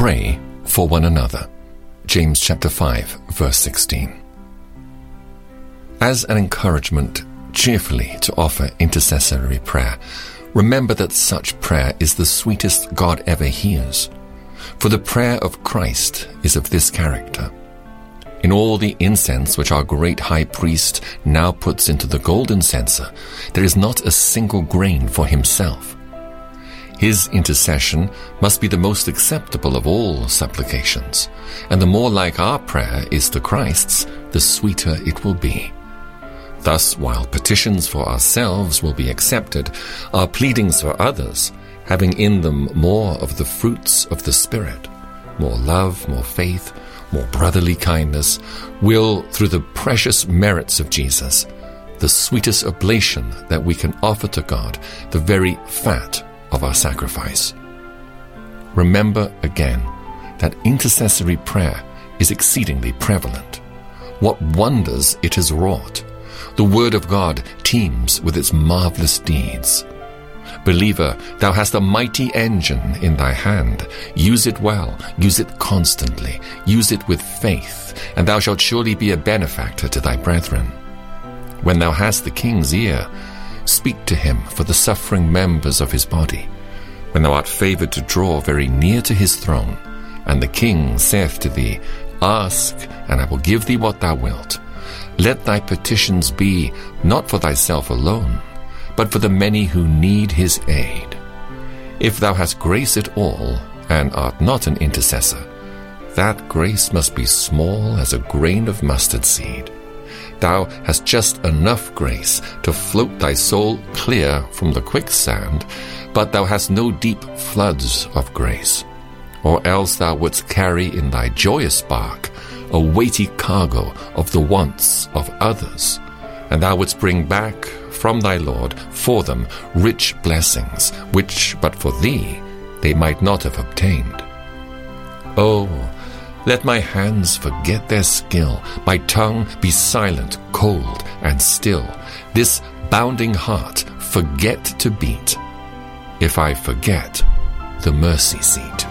Pray for one another. James chapter 5 verse 16. As an encouragement cheerfully to offer intercessory prayer, remember that such prayer is the sweetest God ever hears. For the prayer of Christ is of this character. In all the incense which our great high priest now puts into the golden censer, there is not a single grain for himself. His intercession must be the most acceptable of all supplications, and the more like our prayer is to Christ's, the sweeter it will be. Thus, while petitions for ourselves will be accepted, our pleadings for others, having in them more of the fruits of the Spirit, more love, more faith, more brotherly kindness, will, through the precious merits of Jesus, the sweetest oblation that we can offer to God, the very fat of our sacrifice. Remember again that intercessory prayer is exceedingly prevalent. What wonders it has wrought! The Word of God teems with its marvelous deeds. Believer, thou hast a mighty engine in thy hand. Use it well, use it constantly, use it with faith, and thou shalt surely be a benefactor to thy brethren. When thou hast the king's ear, speak to him for the suffering members of his body. When thou art favored to draw very near to his throne, and the king saith to thee, Ask, and I will give thee what thou wilt. Let thy petitions be not for thyself alone, but for the many who need his aid. If thou hast grace at all, and art not an intercessor, that grace must be small as a grain of mustard seed. Thou hast just enough grace to float thy soul clear from the quicksand, but thou hast no deep floods of grace. Or else thou wouldst carry in thy joyous bark a weighty cargo of the wants of others, and thou wouldst bring back from thy Lord for them rich blessings, which but for thee they might not have obtained. Oh, let my hands forget their skill, my tongue be silent, cold, and still, this bounding heart forget to beat, if I forget the mercy seat.